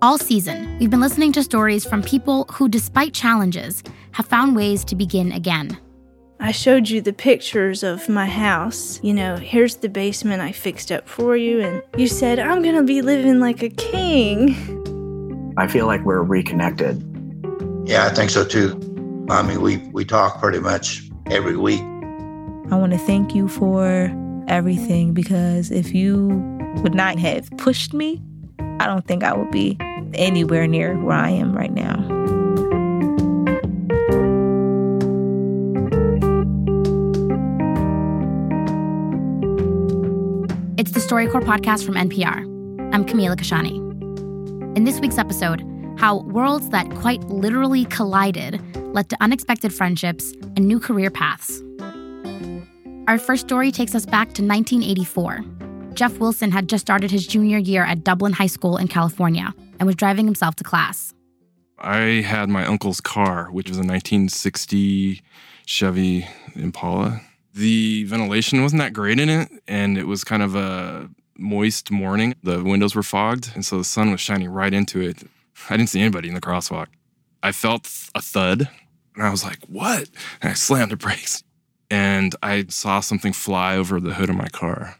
All season, we've been listening to stories from people who, despite challenges, have found ways to begin again. I showed you the pictures of my house. You know, here's the basement I fixed up for you, and you said, I'm gonna be living like a king. I feel like we're reconnected. Yeah, I think so too. I mean, we, we talk pretty much every week. I want to thank you for everything because if you would not have pushed me, I don't think I would be anywhere near where I am right now. It's the StoryCorps podcast from NPR. I'm Camila Kashani. In this week's episode, how worlds that quite literally collided led to unexpected friendships and new career paths. Our first story takes us back to 1984. Jeff Wilson had just started his junior year at Dublin High School in California and was driving himself to class. I had my uncle's car, which was a 1960 Chevy Impala. The ventilation wasn't that great in it, and it was kind of a moist morning. The windows were fogged, and so the sun was shining right into it. I didn't see anybody in the crosswalk. I felt a thud, and I was like, What? And I slammed the brakes, and I saw something fly over the hood of my car.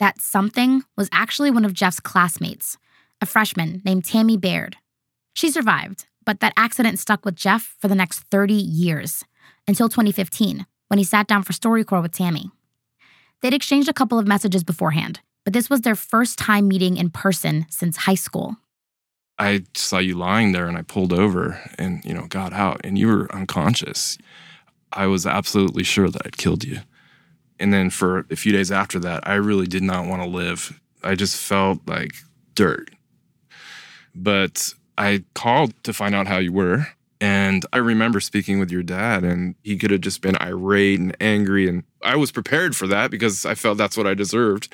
That something was actually one of Jeff's classmates, a freshman named Tammy Baird. She survived, but that accident stuck with Jeff for the next 30 years, until 2015, when he sat down for StoryCorps with Tammy. They'd exchanged a couple of messages beforehand, but this was their first time meeting in person since high school. I saw you lying there and I pulled over and, you know, got out and you were unconscious. I was absolutely sure that I'd killed you. And then for a few days after that, I really did not want to live. I just felt like dirt. But I called to find out how you were. And I remember speaking with your dad, and he could have just been irate and angry. And I was prepared for that because I felt that's what I deserved.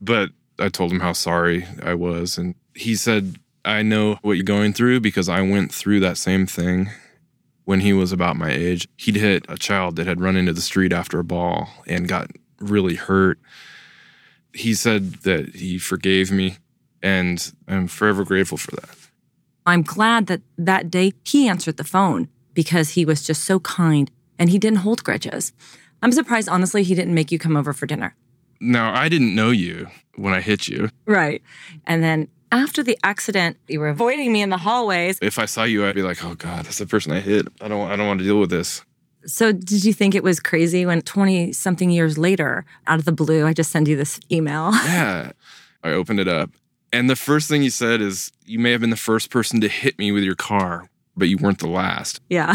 But I told him how sorry I was. And he said, I know what you're going through because I went through that same thing when he was about my age. He'd hit a child that had run into the street after a ball and got really hurt. He said that he forgave me, and I'm forever grateful for that. I'm glad that that day he answered the phone because he was just so kind and he didn't hold grudges. I'm surprised, honestly, he didn't make you come over for dinner. Now, I didn't know you when I hit you. Right. And then after the accident, you were avoiding me in the hallways. If I saw you, I'd be like, "Oh God, that's the person I hit. I don't, I don't want to deal with this." So, did you think it was crazy when 20 something years later, out of the blue, I just send you this email? Yeah. I opened it up. And the first thing you said is, You may have been the first person to hit me with your car, but you weren't the last. Yeah.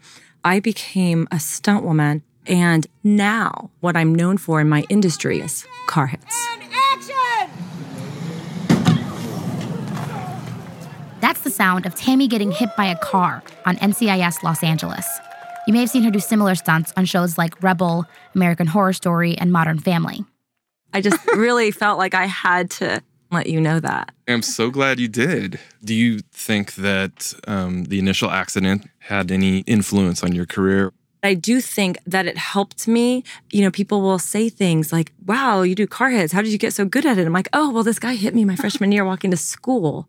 I became a stunt woman. And now, what I'm known for in my industry is car hits. That's the sound of Tammy getting hit by a car on NCIS Los Angeles. You may have seen her do similar stunts on shows like Rebel, American Horror Story, and Modern Family. I just really felt like I had to let you know that. I'm so glad you did. Do you think that um, the initial accident had any influence on your career? I do think that it helped me. You know, people will say things like, wow, you do car hits. How did you get so good at it? I'm like, oh, well, this guy hit me my freshman year walking to school.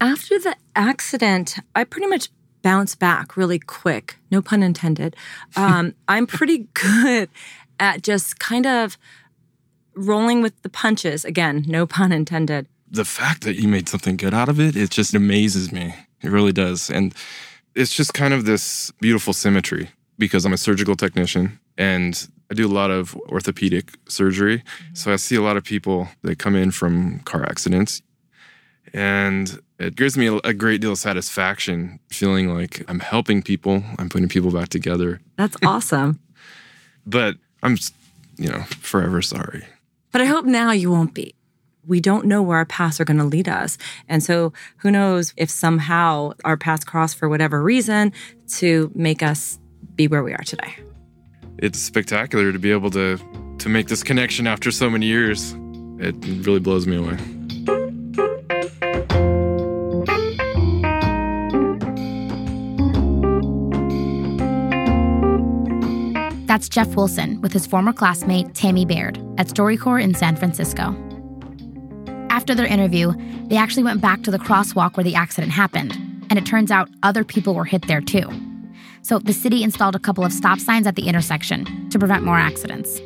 After the accident, I pretty much bounced back really quick, no pun intended. Um, I'm pretty good at just kind of rolling with the punches. Again, no pun intended. The fact that you made something good out of it, it just amazes me. It really does. And it's just kind of this beautiful symmetry because I'm a surgical technician and I do a lot of orthopedic surgery. Mm-hmm. So I see a lot of people that come in from car accidents. And it gives me a great deal of satisfaction feeling like I'm helping people, I'm putting people back together. That's awesome. but I'm, you know, forever sorry. But I hope now you won't be. We don't know where our paths are going to lead us. And so who knows if somehow our paths cross for whatever reason to make us be where we are today. It's spectacular to be able to to make this connection after so many years. It really blows me away. That's Jeff Wilson with his former classmate Tammy Baird at StoryCorps in San Francisco. After their interview, they actually went back to the crosswalk where the accident happened, and it turns out other people were hit there too. So the city installed a couple of stop signs at the intersection to prevent more accidents.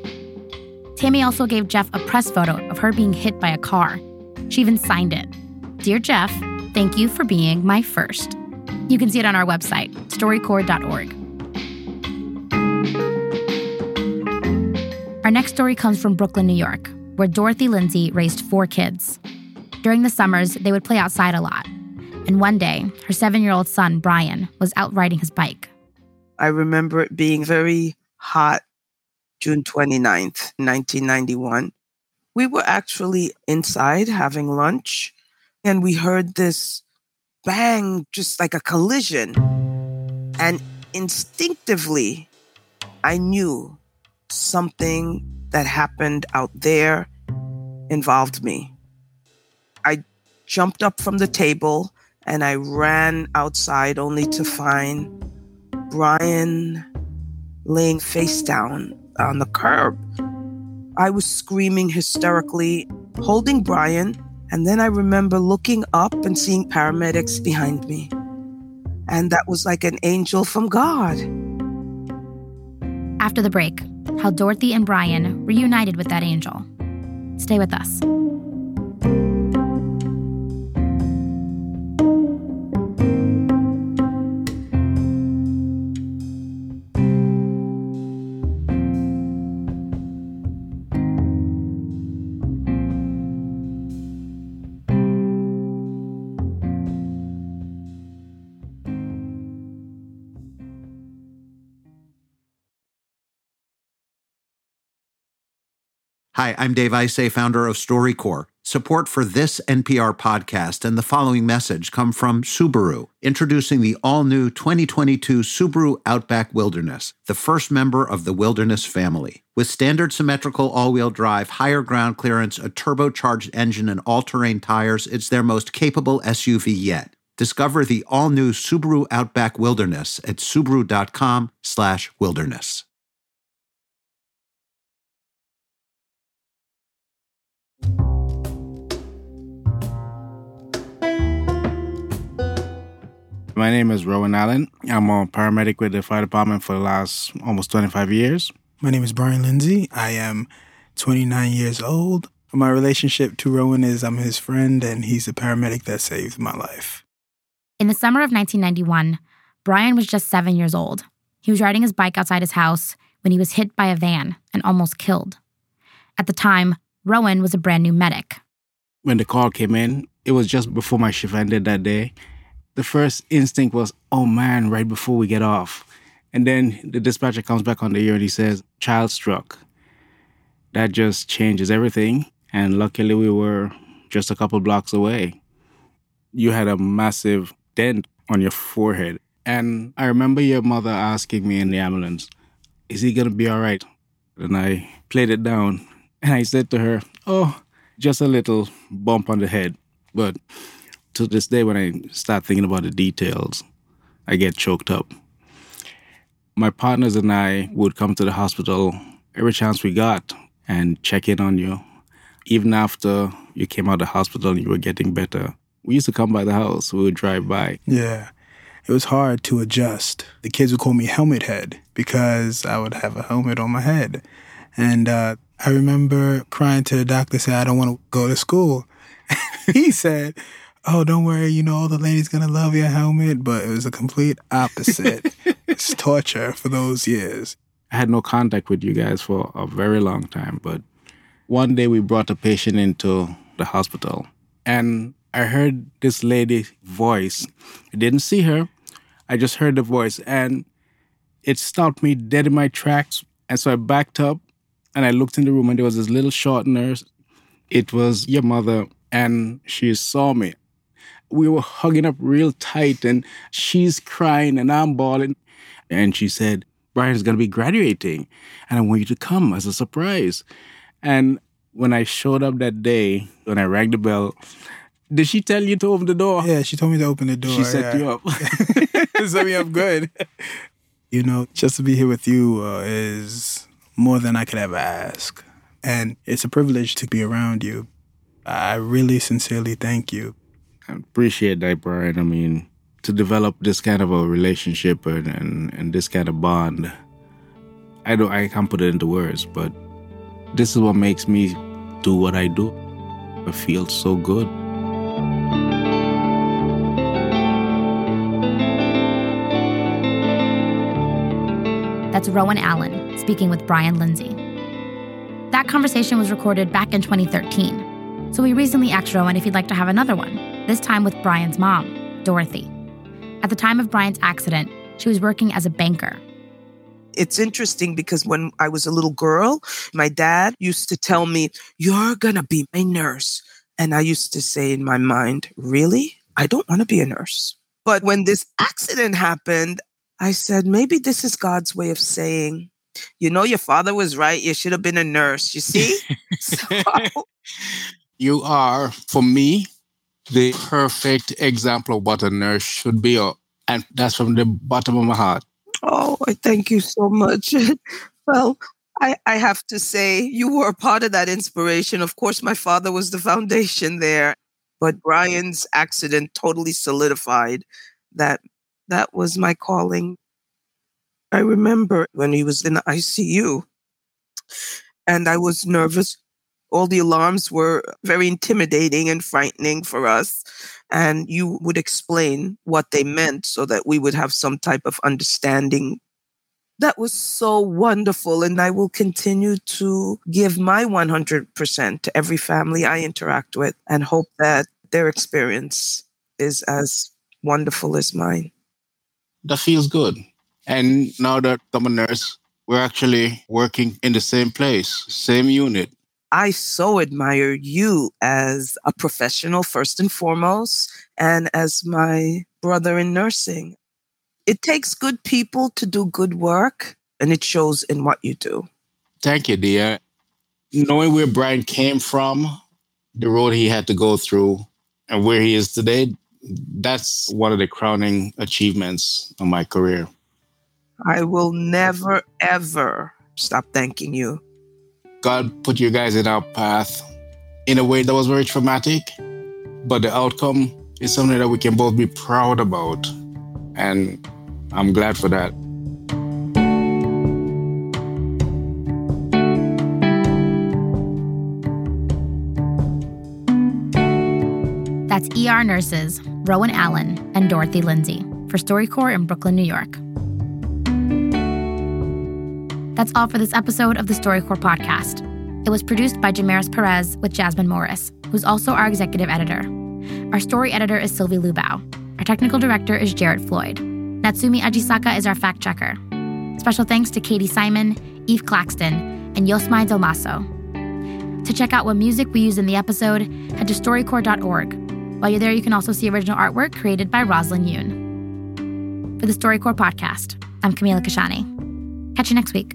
Tammy also gave Jeff a press photo of her being hit by a car. She even signed it. Dear Jeff, thank you for being my first. You can see it on our website, storycorps.org. Our next story comes from Brooklyn, New York, where Dorothy Lindsay raised four kids. During the summers, they would play outside a lot. And one day, her seven year old son, Brian, was out riding his bike. I remember it being very hot June 29th, 1991. We were actually inside having lunch, and we heard this bang, just like a collision. And instinctively, I knew something that happened out there involved me. I jumped up from the table and I ran outside only to find Brian laying face down on the curb. I was screaming hysterically, holding Brian, and then I remember looking up and seeing paramedics behind me. And that was like an angel from God. After the break, how Dorothy and Brian reunited with that angel. Stay with us. Hi, I'm Dave Isay, founder of StoryCorps. Support for this NPR podcast and the following message come from Subaru, introducing the all new 2022 Subaru Outback Wilderness, the first member of the Wilderness family. With standard symmetrical all wheel drive, higher ground clearance, a turbocharged engine, and all terrain tires, it's their most capable SUV yet. Discover the all new Subaru Outback Wilderness at Subaru.com/slash wilderness. My name is Rowan Allen. I'm a paramedic with the fire department for the last almost 25 years. My name is Brian Lindsay. I am 29 years old. My relationship to Rowan is I'm his friend and he's the paramedic that saved my life. In the summer of 1991, Brian was just seven years old. He was riding his bike outside his house when he was hit by a van and almost killed. At the time, Rowan was a brand new medic. When the call came in, it was just before my shift ended that day. The first instinct was, oh man, right before we get off. And then the dispatcher comes back on the air and he says, child struck. That just changes everything. And luckily, we were just a couple blocks away. You had a massive dent on your forehead. And I remember your mother asking me in the ambulance, is he going to be all right? And I played it down and I said to her, oh, just a little bump on the head. But to this day, when I start thinking about the details, I get choked up. My partners and I would come to the hospital every chance we got and check in on you. Even after you came out of the hospital and you were getting better, we used to come by the house. We would drive by. Yeah. It was hard to adjust. The kids would call me Helmet Head because I would have a helmet on my head. And uh, I remember crying to the doctor, saying, I don't want to go to school. he said, oh, don't worry, you know, all the ladies gonna love your helmet, but it was a complete opposite. it's torture for those years. I had no contact with you guys for a very long time, but one day we brought a patient into the hospital and I heard this lady's voice. I didn't see her. I just heard the voice and it stopped me dead in my tracks. And so I backed up and I looked in the room and there was this little short nurse. It was your mother and she saw me we were hugging up real tight and she's crying and I'm bawling. And she said, Brian's going to be graduating and I want you to come as a surprise. And when I showed up that day, when I rang the bell, did she tell you to open the door? Yeah, she told me to open the door. She set yeah. you up. set me up good. You know, just to be here with you uh, is more than I could ever ask. And it's a privilege to be around you. I really sincerely thank you. I appreciate that, Brian. I mean, to develop this kind of a relationship and, and, and this kind of bond, I don't I can't put it into words, but this is what makes me do what I do. I feel so good. That's Rowan Allen speaking with Brian Lindsay. That conversation was recorded back in 2013, so we recently asked Rowan if he'd like to have another one, this time with Brian's mom, Dorothy. At the time of Brian's accident, she was working as a banker. It's interesting because when I was a little girl, my dad used to tell me, You're gonna be my nurse. And I used to say in my mind, Really? I don't wanna be a nurse. But when this accident happened, I said, maybe this is God's way of saying, you know, your father was right. You should have been a nurse. You see? so, you are, for me, the perfect example of what a nurse should be. And that's from the bottom of my heart. Oh, I thank you so much. well, I, I have to say, you were a part of that inspiration. Of course, my father was the foundation there, but Brian's accident totally solidified that that was my calling. I remember when he was in the ICU and I was nervous. All the alarms were very intimidating and frightening for us. And you would explain what they meant so that we would have some type of understanding. That was so wonderful. And I will continue to give my 100% to every family I interact with and hope that their experience is as wonderful as mine that feels good. And now that I'm a nurse, we're actually working in the same place, same unit. I so admire you as a professional, first and foremost, and as my brother in nursing. It takes good people to do good work, and it shows in what you do. Thank you, dear. Knowing where Brian came from, the road he had to go through, and where he is today, that's one of the crowning achievements of my career. I will never, ever stop thanking you. God put you guys in our path in a way that was very traumatic, but the outcome is something that we can both be proud about. And I'm glad for that. That's ER nurses Rowan Allen and Dorothy Lindsay for StoryCorps in Brooklyn, New York. That's all for this episode of the StoryCorps podcast. It was produced by Jamaris Perez with Jasmine Morris, who's also our executive editor. Our story editor is Sylvie Lubau. Our technical director is Jared Floyd. Natsumi Ajisaka is our fact checker. Special thanks to Katie Simon, Eve Claxton, and Yosmay del Mazo. To check out what music we used in the episode, head to storycorps.org while you're there, you can also see original artwork created by Rosalind Yoon. For the StoryCorps podcast, I'm Camila Kashani. Catch you next week.